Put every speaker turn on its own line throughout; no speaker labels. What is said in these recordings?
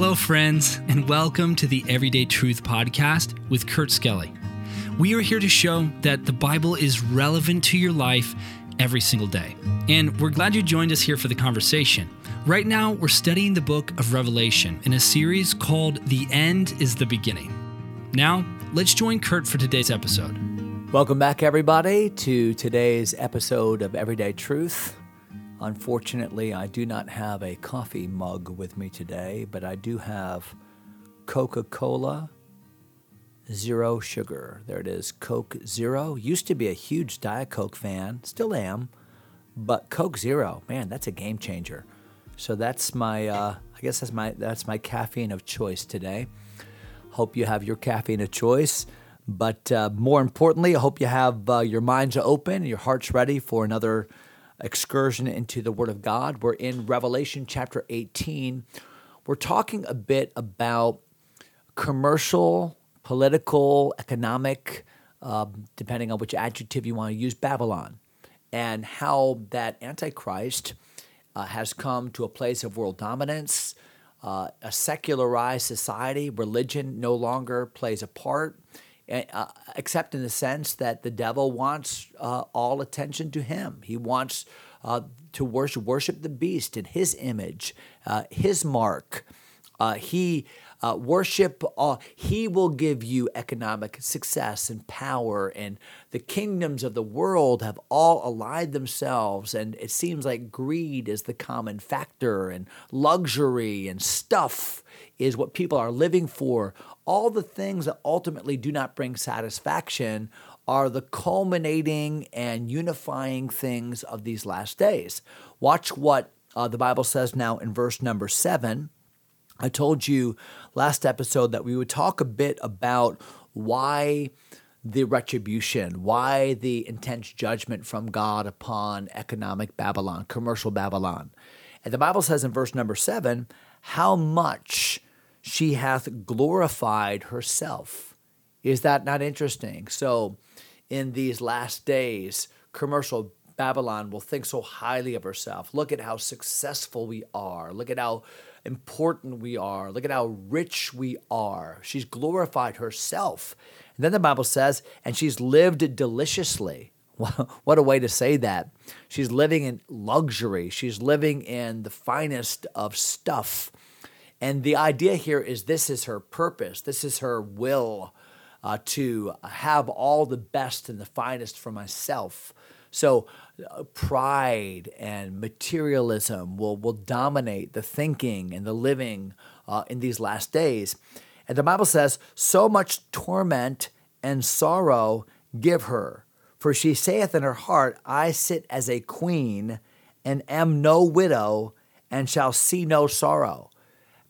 Hello, friends, and welcome to the Everyday Truth Podcast with Kurt Skelly. We are here to show that the Bible is relevant to your life every single day. And we're glad you joined us here for the conversation. Right now, we're studying the book of Revelation in a series called The End is the Beginning. Now, let's join Kurt for today's episode.
Welcome back, everybody, to today's episode of Everyday Truth. Unfortunately, I do not have a coffee mug with me today, but I do have Coca Cola Zero Sugar. There it is, Coke Zero. Used to be a huge Diet Coke fan, still am, but Coke Zero, man, that's a game changer. So that's my, uh, I guess that's my that's my caffeine of choice today. Hope you have your caffeine of choice. But uh, more importantly, I hope you have uh, your minds open your hearts ready for another excursion into the Word of God. We're in Revelation chapter 18. We're talking a bit about commercial, political, economic, uh, depending on which adjective you want to use, Babylon, and how that Antichrist uh, has come to a place of world dominance. Uh, a secularized society, religion no longer plays a part, except in the sense that the devil wants uh, all attention to him. He wants uh, to worship, worship the beast in his image, uh, his mark. Uh, he uh, worship, he will give you economic success and power, and the kingdoms of the world have all allied themselves. And it seems like greed is the common factor, and luxury and stuff is what people are living for all the things that ultimately do not bring satisfaction are the culminating and unifying things of these last days. Watch what uh, the Bible says now in verse number seven. I told you last episode that we would talk a bit about why the retribution, why the intense judgment from God upon economic Babylon, commercial Babylon. And the Bible says in verse number seven, how much she hath glorified herself. Is that not interesting? So, in these last days, commercial Babylon will think so highly of herself. Look at how successful we are. Look at how important we are. Look at how rich we are. She's glorified herself. And then the Bible says, and she's lived deliciously. What a way to say that. She's living in luxury. She's living in the finest of stuff. And the idea here is this is her purpose, this is her will uh, to have all the best and the finest for myself. So, uh, pride and materialism will, will dominate the thinking and the living uh, in these last days. And the Bible says, So much torment and sorrow give her. For she saith in her heart, I sit as a queen and am no widow and shall see no sorrow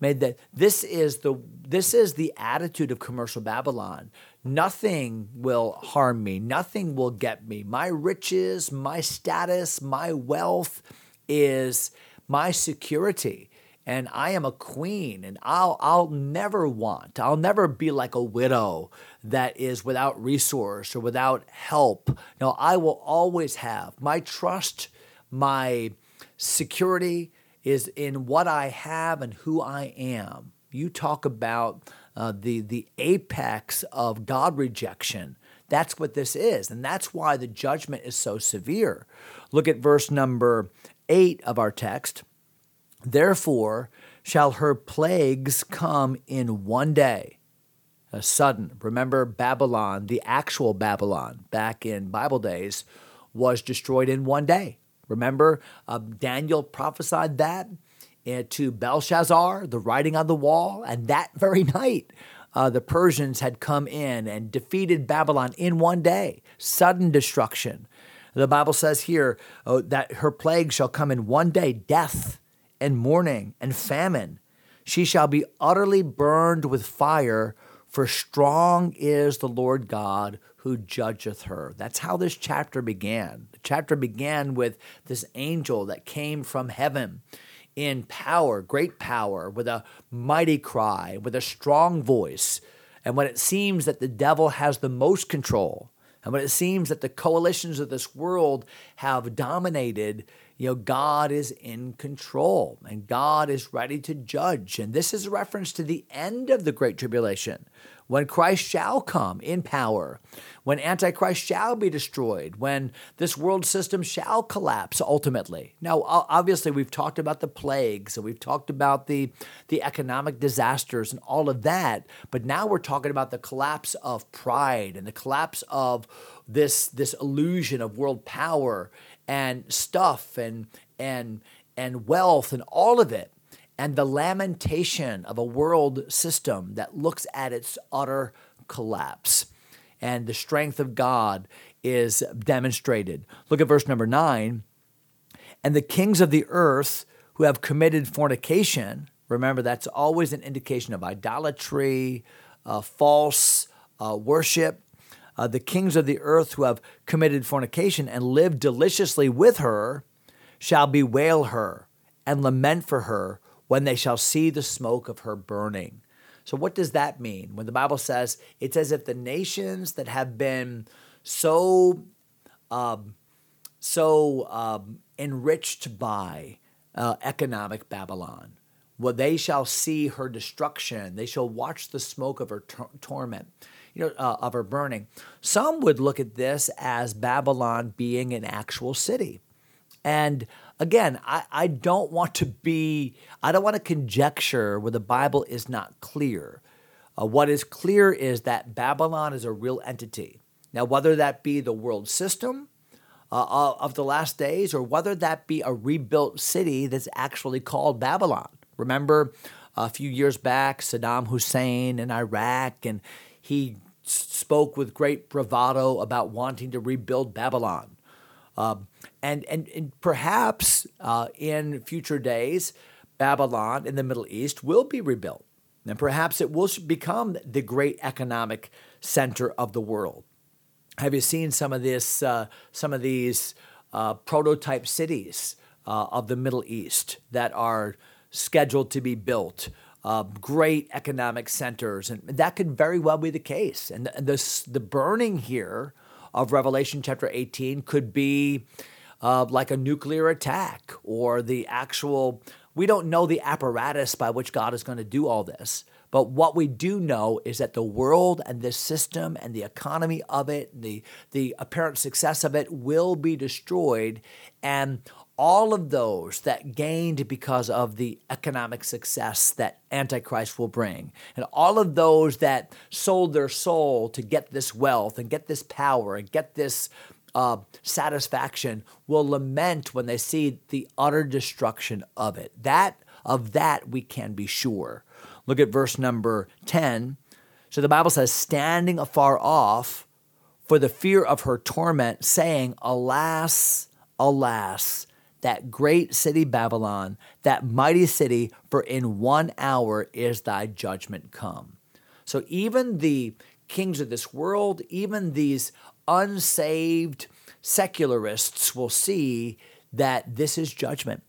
made that this is the this is the attitude of commercial Babylon. Nothing will harm me. Nothing will get me. My riches, my status, my wealth is my security. And I am a queen and I'll I'll never want. I'll never be like a widow that is without resource or without help. No, I will always have my trust, my security, is in what I have and who I am. You talk about uh, the the apex of God rejection. That's what this is, and that's why the judgment is so severe. Look at verse number eight of our text. Therefore shall her plagues come in one day. A sudden. Remember Babylon, the actual Babylon back in Bible days, was destroyed in one day. Remember, uh, Daniel prophesied that uh, to Belshazzar, the writing on the wall, and that very night, uh, the Persians had come in and defeated Babylon in one day, sudden destruction. The Bible says here uh, that her plague shall come in one day death and mourning and famine. She shall be utterly burned with fire, for strong is the Lord God who judgeth her. That's how this chapter began. The chapter began with this angel that came from heaven in power, great power, with a mighty cry, with a strong voice. And when it seems that the devil has the most control, and when it seems that the coalitions of this world have dominated, You know, God is in control and God is ready to judge. And this is a reference to the end of the Great Tribulation when Christ shall come in power, when Antichrist shall be destroyed, when this world system shall collapse ultimately. Now, obviously, we've talked about the plagues and we've talked about the, the economic disasters and all of that, but now we're talking about the collapse of pride and the collapse of this, this illusion of world power and stuff and and and wealth and all of it and the lamentation of a world system that looks at its utter collapse and the strength of God is demonstrated. Look at verse number 9. And the kings of the earth who have committed fornication, remember that's always an indication of idolatry, uh, false uh, worship, uh, the kings of the earth who have committed fornication and lived deliciously with her shall bewail her and lament for her when they shall see the smoke of her burning. So, what does that mean? When the Bible says it's as if the nations that have been so um, so um, enriched by uh, economic Babylon, well, they shall see her destruction. They shall watch the smoke of her tor- torment you know, uh, of her burning. Some would look at this as Babylon being an actual city. And again, I, I don't want to be, I don't want to conjecture where the Bible is not clear. Uh, what is clear is that Babylon is a real entity. Now, whether that be the world system uh, uh of the last days or whether that be a rebuilt city that's actually called Babylon. Remember a few years back, Saddam Hussein in Iraq, and he spoke with great bravado about wanting to rebuild Babylon. Um, and, and, and perhaps uh, in future days, Babylon in the Middle East will be rebuilt. And perhaps it will become the great economic center of the world. Have you seen some of this? Uh, some of these uh, prototype cities uh, of the Middle East that are scheduled to be built uh, great economic centers, and that could very well be the case. And the, the, burning here of Revelation chapter 18 could be uh, like a nuclear attack or the actual, we don't know the apparatus by which God is going to do all this. But what we do know is that the world and this system and the economy of it, the, the apparent success of it will be destroyed. And all of those that gained because of the economic success that Antichrist will bring, and all of those that sold their soul to get this wealth and get this power and get this uh, satisfaction will lament when they see the utter destruction of it. That of that we can be sure. Look at verse number 10. So the Bible says, standing afar off for the fear of her torment, saying, Alas, alas, that great city Babylon, that mighty city, for in one hour is thy judgment come. So even the kings of this world, even these unsaved secularists will see that this is judgment.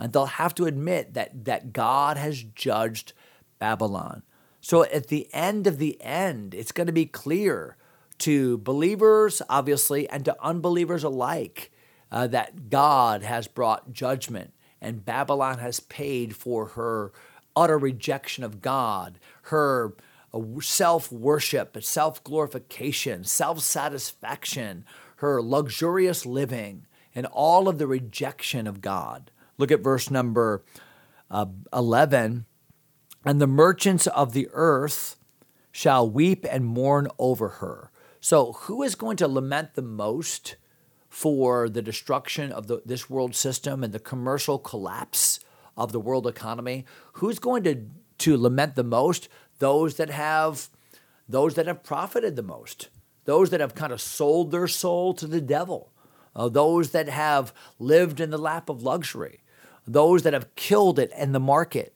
And they'll have to admit that, that God has judged Babylon. So at the end of the end, it's going to be clear to believers, obviously, and to unbelievers alike uh, that God has brought judgment and Babylon has paid for her utter rejection of God, her uh, self worship, self glorification, self satisfaction, her luxurious living, and all of the rejection of God. Look at verse number uh, 11. And the merchants of the earth shall weep and mourn over her. So, who is going to lament the most for the destruction of the, this world system and the commercial collapse of the world economy, who's going to, to lament the most? Those that have those that have profited the most, those that have kind of sold their soul to the devil, uh, those that have lived in the lap of luxury, those that have killed it in the market,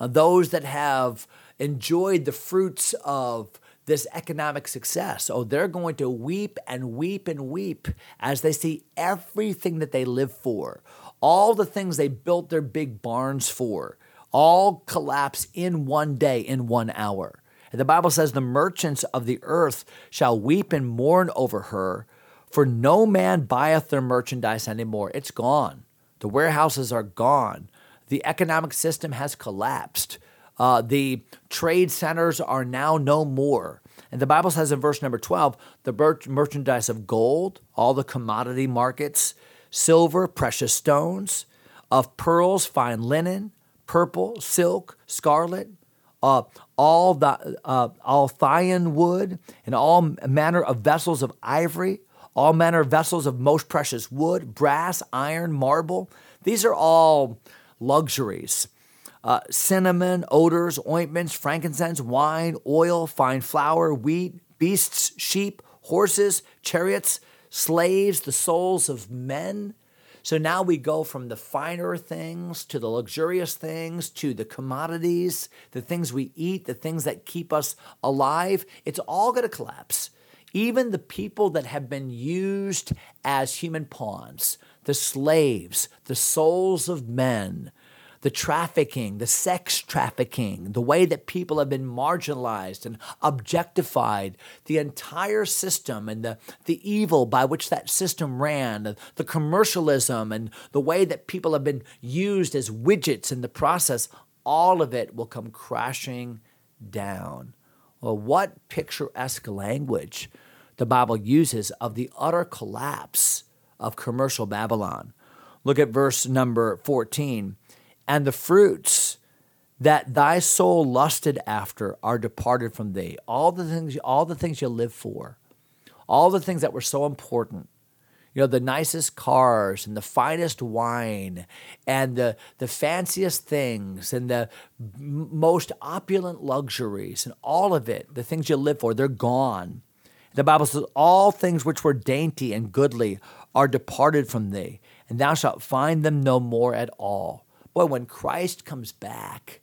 uh, those that have enjoyed the fruits of this economic success. Oh, they're going to weep and weep and weep as they see everything that they live for, all the things they built their big barns for, all collapse in one day, in one hour. And the Bible says, The merchants of the earth shall weep and mourn over her, for no man buyeth their merchandise anymore. It's gone. The warehouses are gone. The economic system has collapsed. Uh, the trade centers are now no more. And the Bible says in verse number 12 the merchandise of gold, all the commodity markets, silver, precious stones, of pearls, fine linen, purple, silk, scarlet, uh, all the uh, Althian wood, and all manner of vessels of ivory, all manner of vessels of most precious wood, brass, iron, marble. These are all luxuries. Uh, cinnamon, odors, ointments, frankincense, wine, oil, fine flour, wheat, beasts, sheep, horses, chariots, slaves, the souls of men. So now we go from the finer things to the luxurious things to the commodities, the things we eat, the things that keep us alive. It's all going to collapse. Even the people that have been used as human pawns, the slaves, the souls of men, the trafficking, the sex trafficking, the way that people have been marginalized and objectified, the entire system and the, the evil by which that system ran, the, commercialism and the way that people have been used as widgets in the process, all of it will come crashing down. Well, what picturesque language the Bible uses of the utter collapse of commercial Babylon. Look at verse number 14 and the fruits that thy soul lusted after are departed from thee. All the things, all the things you live for, all the things that were so important. You know, the nicest cars and the finest wine and the, the fanciest things and the most opulent luxuries and all of it, the things you live for, they're gone. The Bible says, All things which were dainty and goodly are departed from thee, and thou shalt find them no more at all. Boy, when Christ comes back,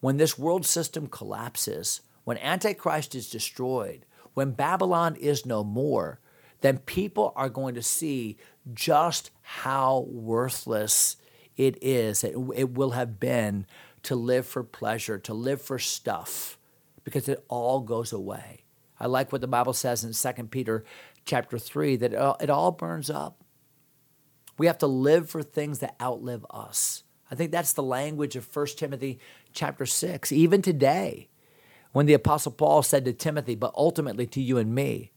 when this world system collapses, when Antichrist is destroyed, when Babylon is no more, then people are going to see just how worthless it is, it, it will have been to live for pleasure, to live for stuff, because it all goes away. I like what the Bible says in 2 Peter chapter 3 that it all burns up. We have to live for things that outlive us. I think that's the language of 1 Timothy chapter 6. Even today, when the Apostle Paul said to Timothy, but ultimately to you and me,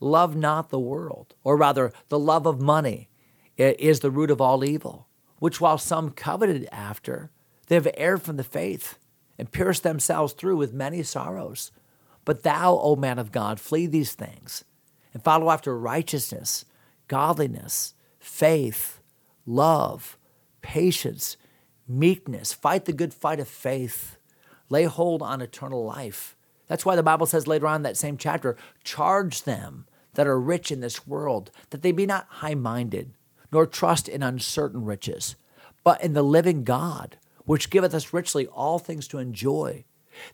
love not the world, or rather, the love of money is the root of all evil, which while some coveted after, they have erred from the faith and pierced themselves through with many sorrows. But thou, O man of God, flee these things and follow after righteousness, godliness, faith, love, patience meekness, fight the good fight of faith, lay hold on eternal life. That's why the Bible says later on in that same chapter, charge them that are rich in this world, that they be not high minded, nor trust in uncertain riches, but in the living God, which giveth us richly all things to enjoy,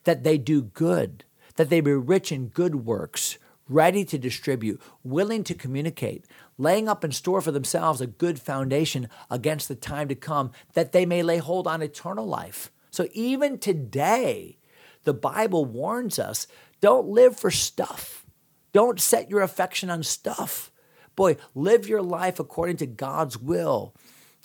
that they do good, that they be rich in good works, ready to distribute, willing to communicate, laying up in store for themselves a good foundation against the time to come, that they may lay hold on eternal life. So even today, the Bible warns us don't live for stuff. Don't set your affection on stuff. Boy, live your life according to God's will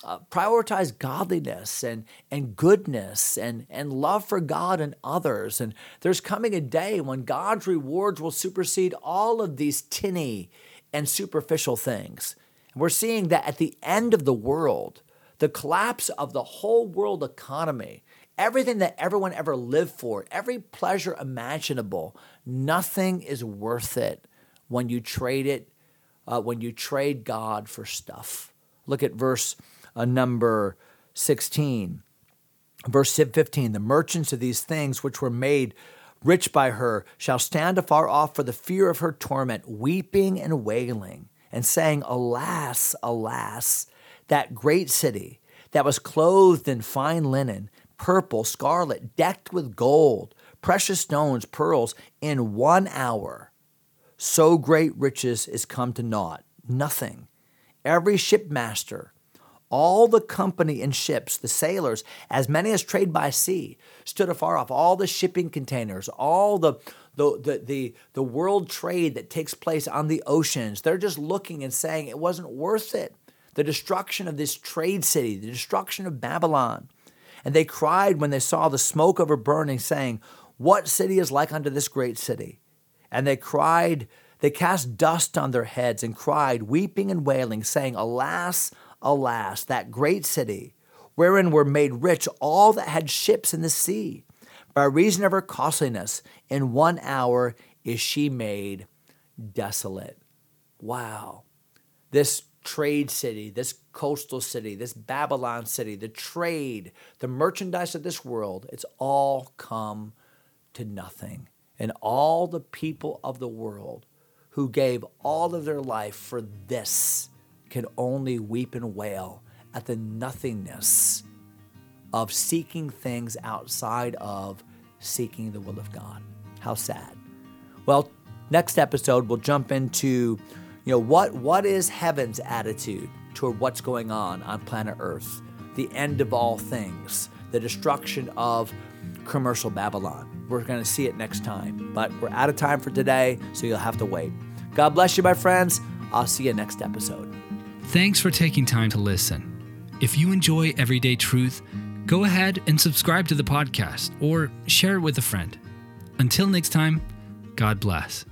uh, prioritize godliness and, and goodness and, and love for God and others. And there's coming a day when God's rewards will supersede all of these tinny and superficial things. And we're seeing that at the end of the world, the collapse of the whole world economy, everything that everyone ever lived for, every pleasure imaginable, nothing is worth it when you trade it, uh, when you trade God for stuff. Look at verse uh, number 16. Verse 15 The merchants of these things which were made rich by her shall stand afar off for the fear of her torment, weeping and wailing, and saying, Alas, alas, that great city that was clothed in fine linen, purple, scarlet, decked with gold, precious stones, pearls, in one hour. So great riches is come to naught, nothing. Every shipmaster all the company in ships, the sailors, as many as trade by sea, stood afar off. All the shipping containers, all the the, the, the, the world trade that takes place on the oceans, they're just looking and saying it wasn't worth it. the destruction of this trade city, the destruction of Babylon. And they cried when they saw the smoke of her burning, saying, What city is like unto this great city? And they cried, they cast dust on their heads and cried, weeping and wailing, saying, Alas, alas, that great city, wherein were made rich all that had ships in the sea. By reason of her costliness, in one hour is she made desolate. Wow. This trade city, this coastal city, this Babylon city, the trade, the merchandise of this world, it's all come to nothing. And all the people of the world who gave all of their life for this can only weep and wail at the nothingness of seeking things outside of seeking the will of God. How sad. Well, next episode we'll jump into you know what what is heaven's attitude toward what's going on on planet Earth, the end of all things, the destruction of commercial Babylon. We're going to see it next time, but we're out of time for today, so you'll have to wait. God bless you, my friends. I'll see you next episode.
Thanks for taking time to listen. If you enjoy Everyday Truth, go ahead and subscribe to the podcast or share it with a friend. Until next time, God bless.